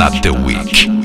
not the weak.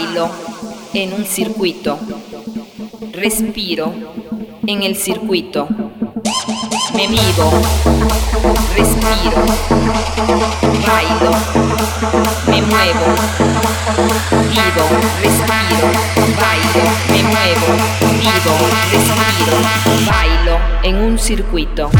bailo en un circuito. Respiro en el circuito. Me miro, respiro, bailo, me muevo, vivo, respiro, bailo, me muevo, vivo, respiro, bailo en un circuito.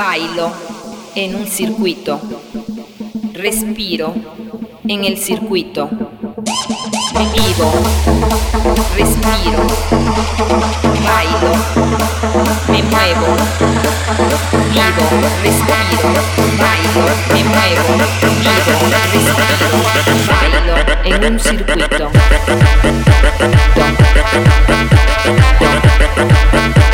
bailo en un circuito, respiro en el circuito, vivo, respiro, bailo, me muevo, vivo, respiro, bailo, me muevo, vivo, respiro, bailo en un circuito. Tom, tom, tom.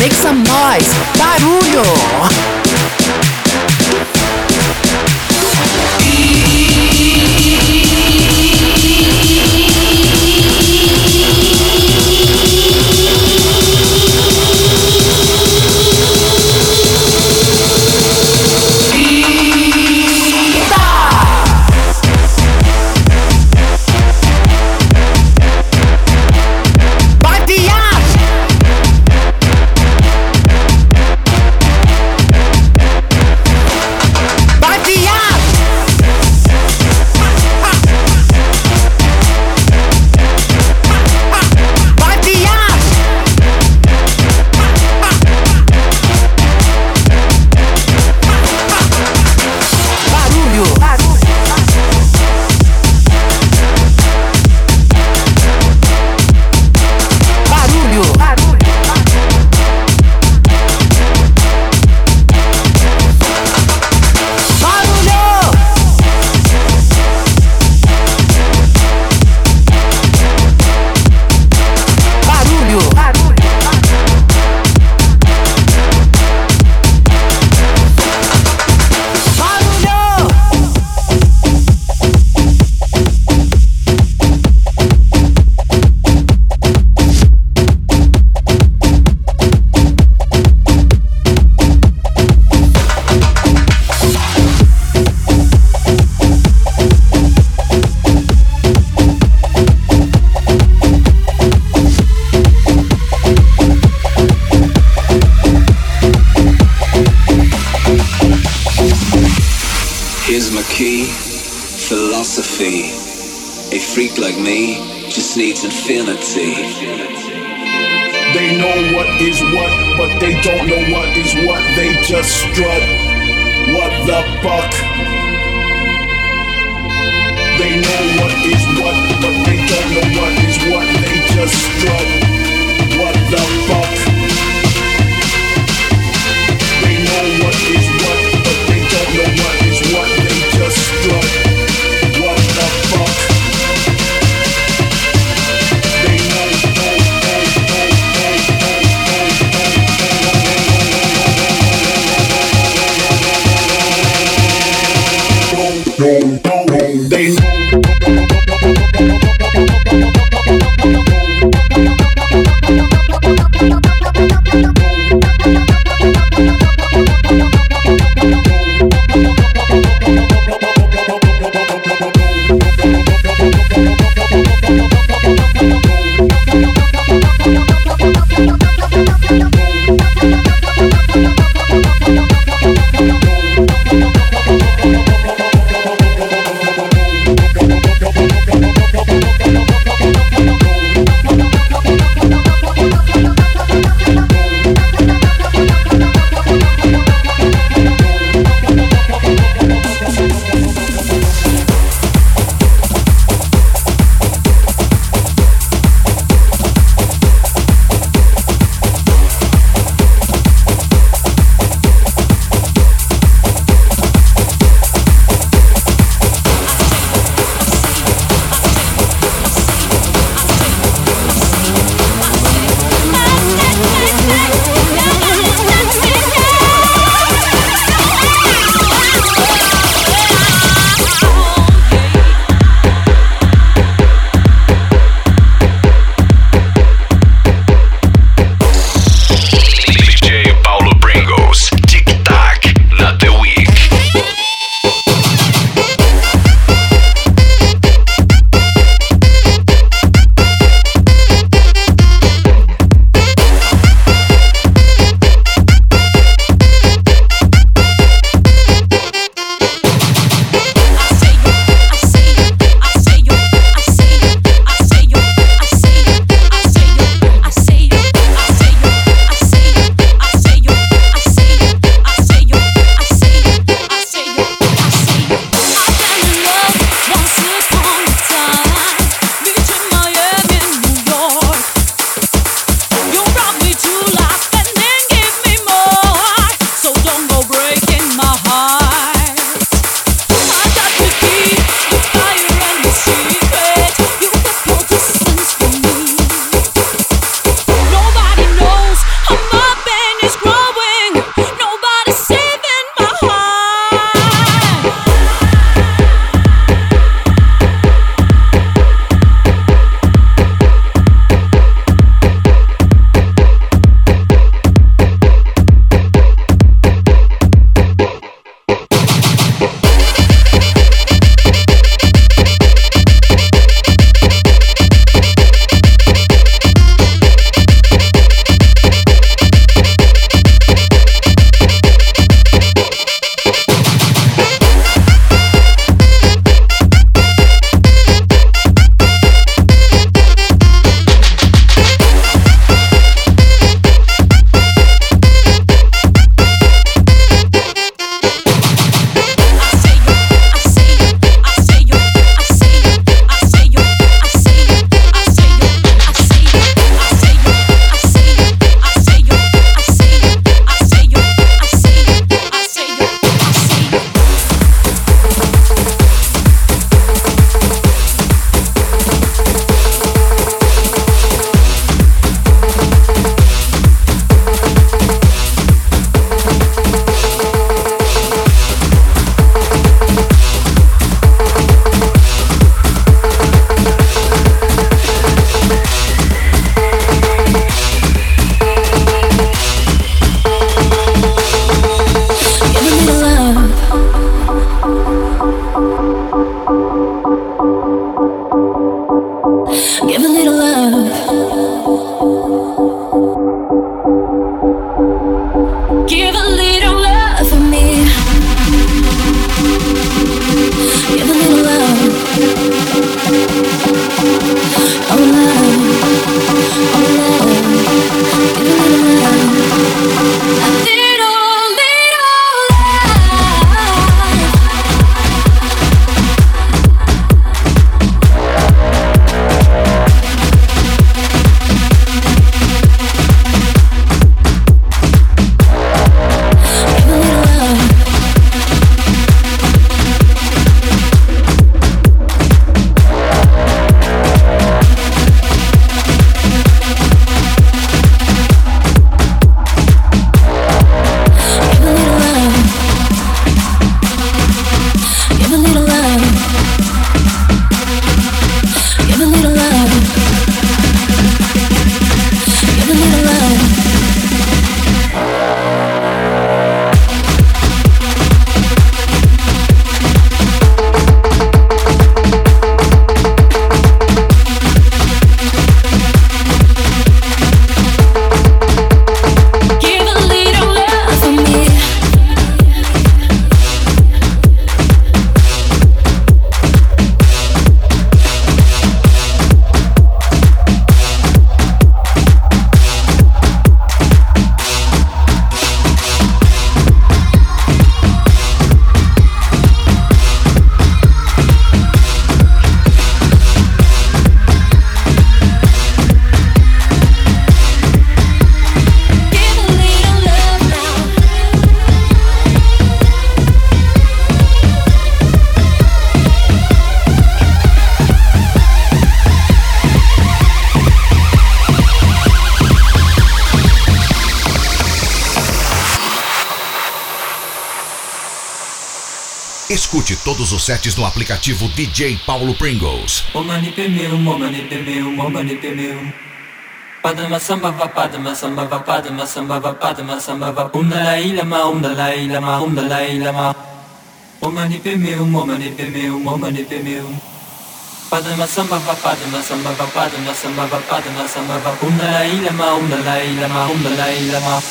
Make some noise. Barulho. Here's my key, philosophy. A freak like me just needs infinity. They know what is what, but they don't know what is what. They just strut. What the fuck? They know what is what, but they don't know what is what. They just strut. What the fuck? They know what is what, sets no aplicativo DJ Paulo Pringles. O mani meu, o mani meu, o mani meu. Padma samba va padma samba va padma samba va padma samba va um dalai lama um dalai lama um dalai lama. O mani meu, o mani meu, o mani meu. Padma samba va padma samba va padma samba va padma samba va um lama um dalai lama um dalai lama.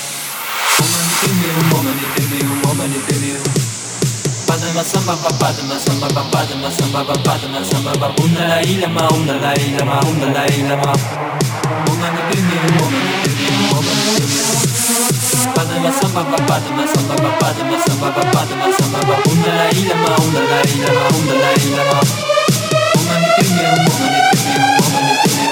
O mani meu, o mani meu, o mani meu. Padma samba pa padma samba pa padma samba pa padma samba pa Una la ila ma una la ila ma una la ila ma Una ni bimi uma ni bimi uma ni bimi Padma samba pa padma samba pa padma samba pa padma samba pa Una la ila ma una la ila ma una la ila ma Una ni bimi uma ni bimi uma ni bimi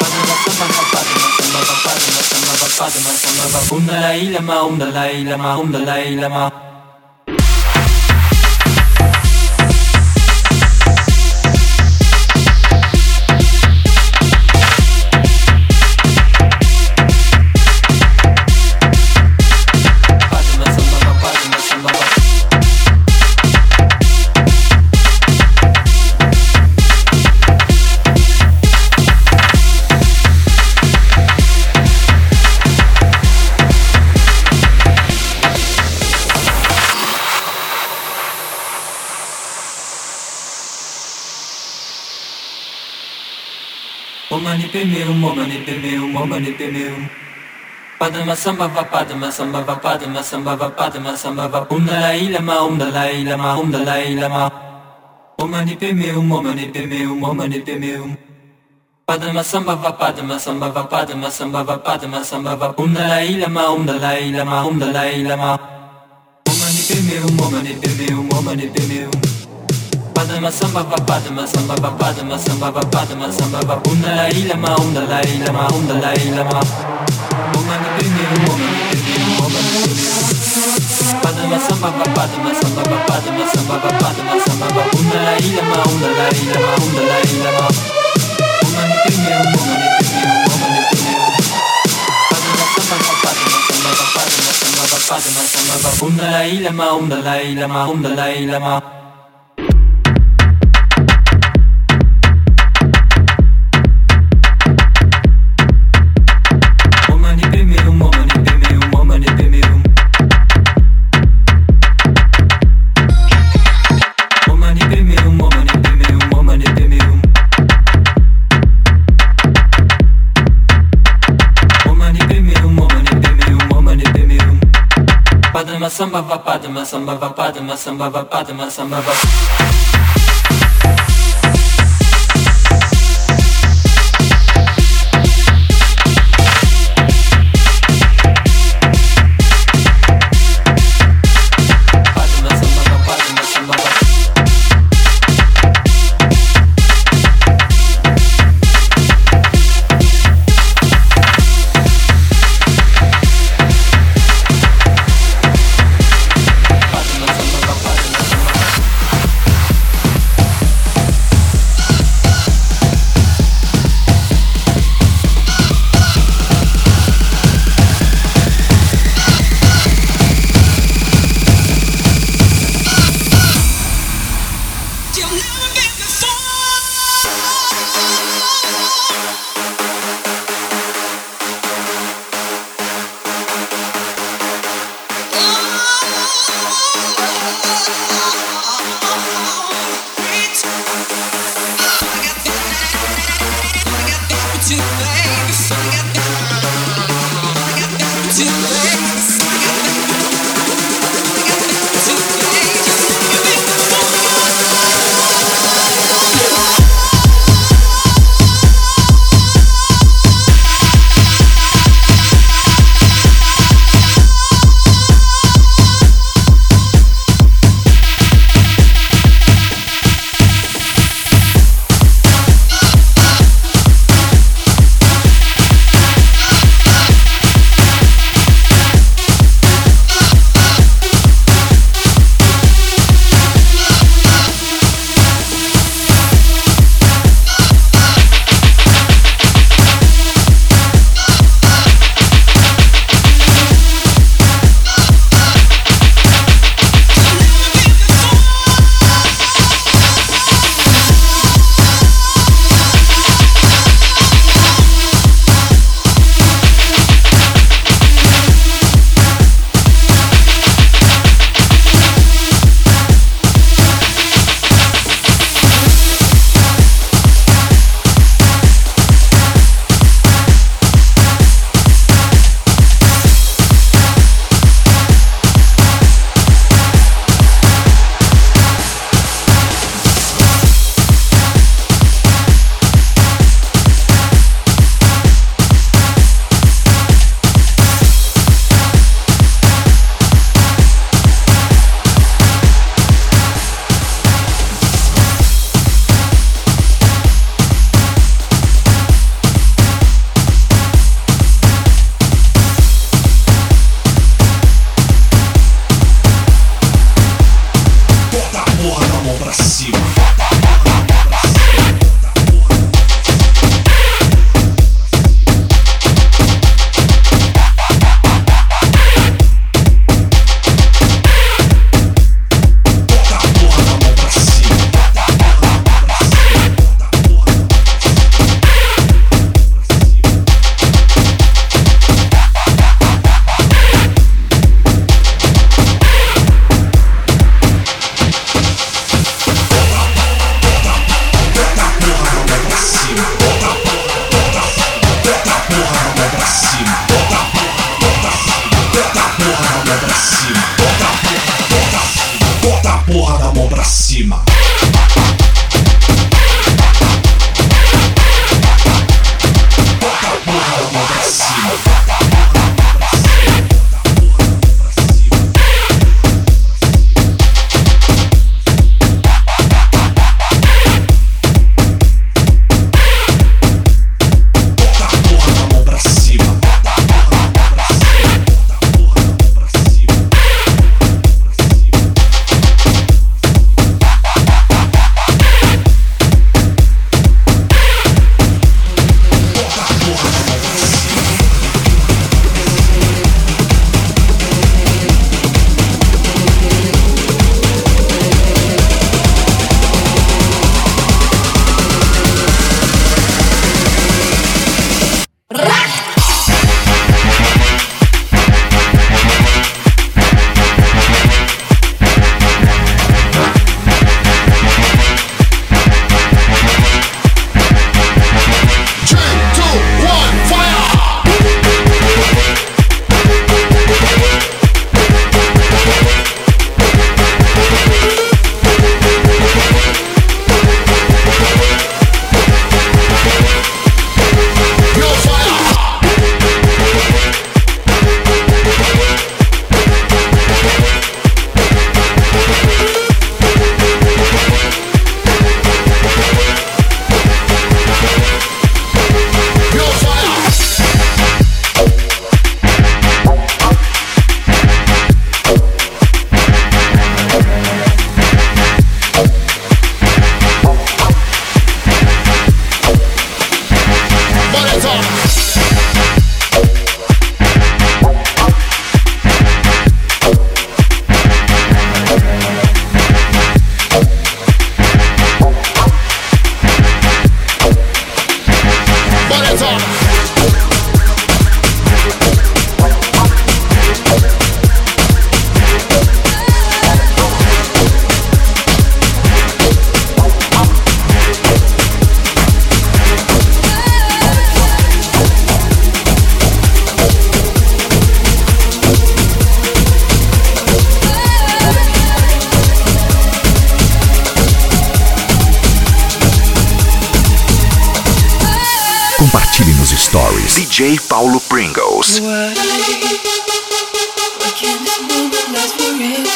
Padma samba pa padma samba pa padma samba pa padma samba pa Una la ila ma una la ila ma una la ila ma mani pe meu, mo mani pe meu. Padma samba va padma samba va padma samba va padma samba um dalai lama um dalai lama um dalai lama. O mani pe meu, mo mani pe meu, mo mani. Padma samba va padma samba va padma samba va padma samba um dalai lama um dalai lama um dalai lama. O mani pe meu, mo mani pe meu, mo mani pe meu. Padma samba va padma samba va padma samba va padma samba va Bunda la ilama unda la ilama unda la ilama Woman dünge woman dünge woman dünge Padma samba va padma samba va padma samba va padma samba va Bunda la ilama unda la ilama unda la ilama Woman dünge woman dünge woman dünge Padma samba va padma samba va padma samba va padma samba va Bunda la ilama unda la ilama unda la ilama samba va padma samba va padma samba va padma samba va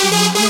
Thank you.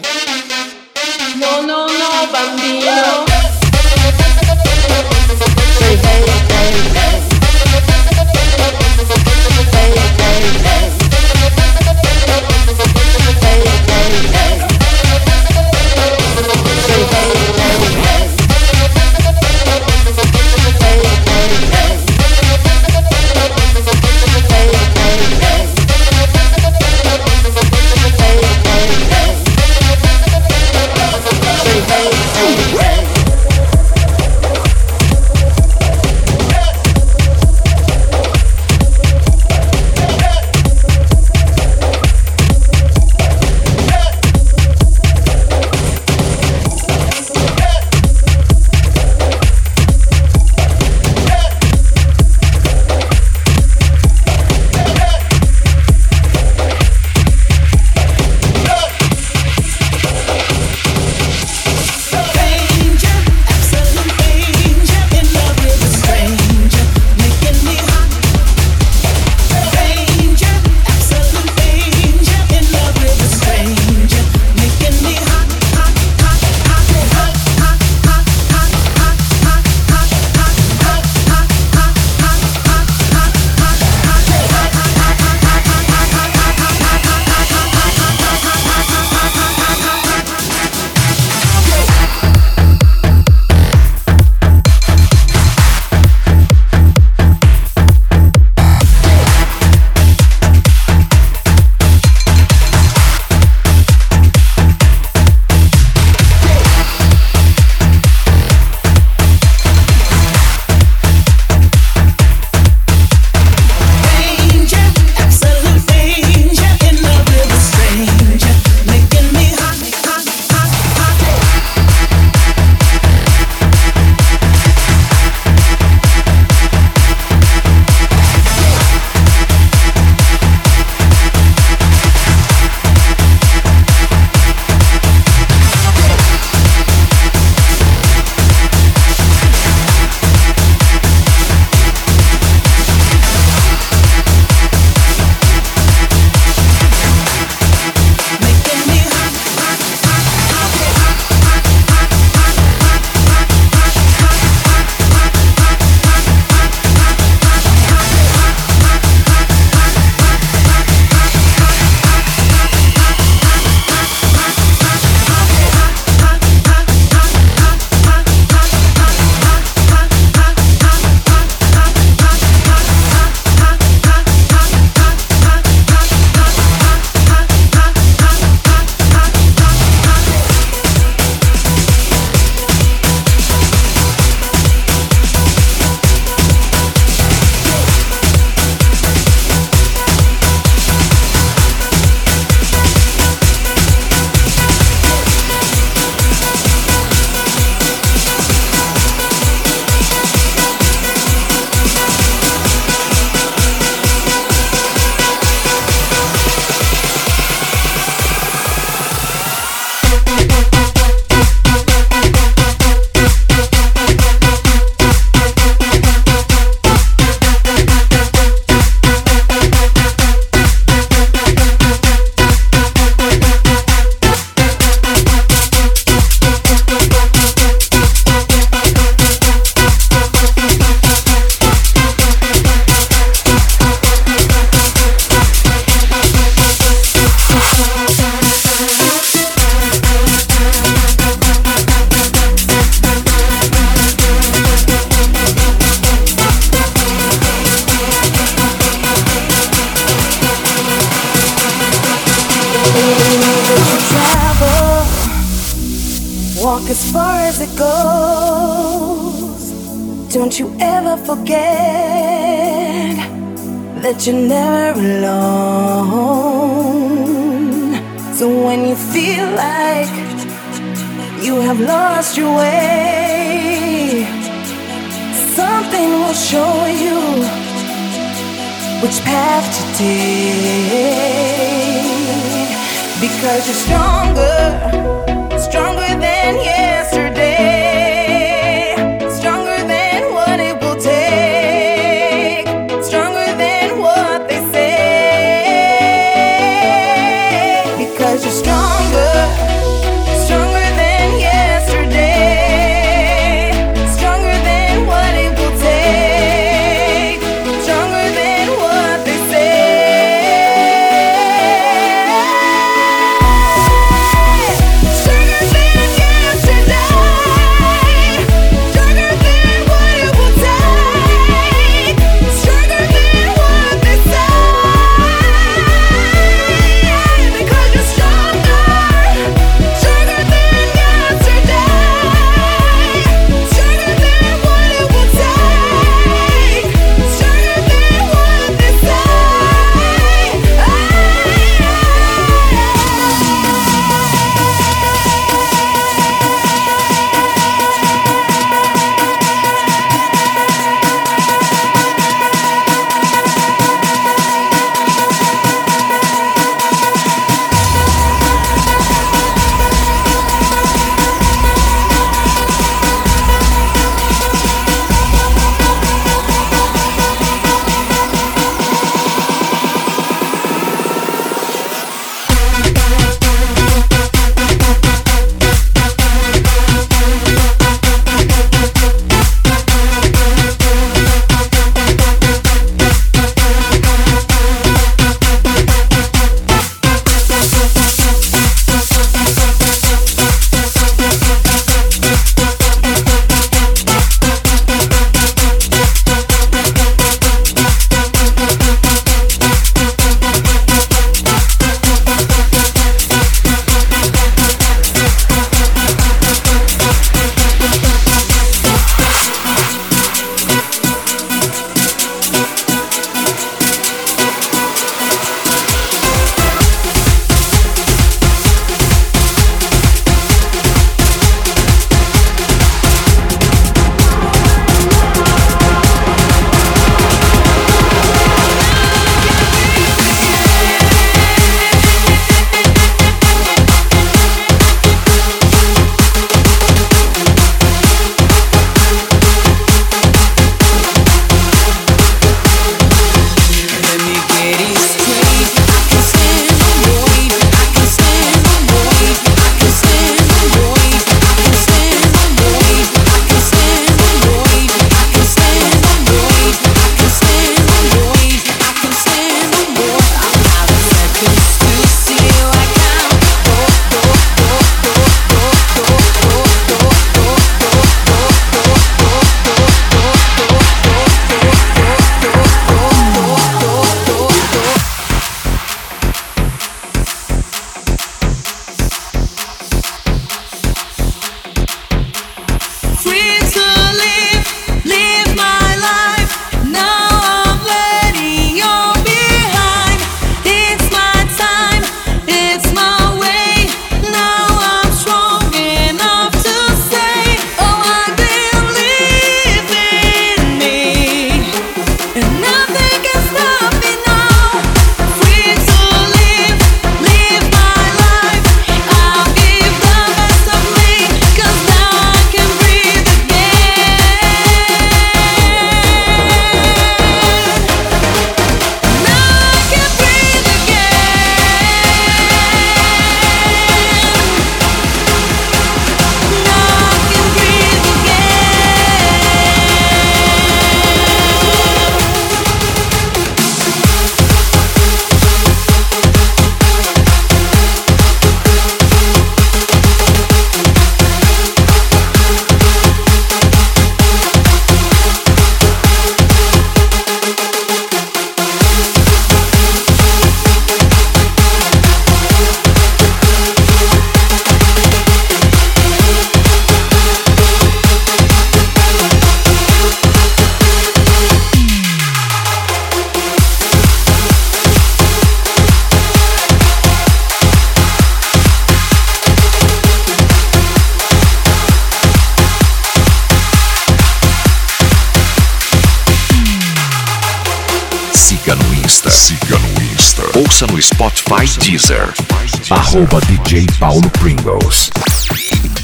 Paulo Pringles.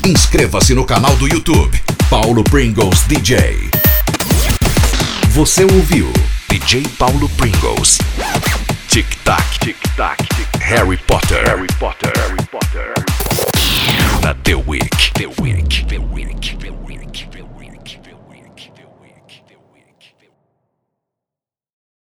Inscreva-se no canal do YouTube. Paulo Pringles DJ. Você ouviu DJ Paulo Pringles. Tic Tac, Tic Tac, Harry Potter, Harry Potter, Harry Potter. Na The Week, The Week.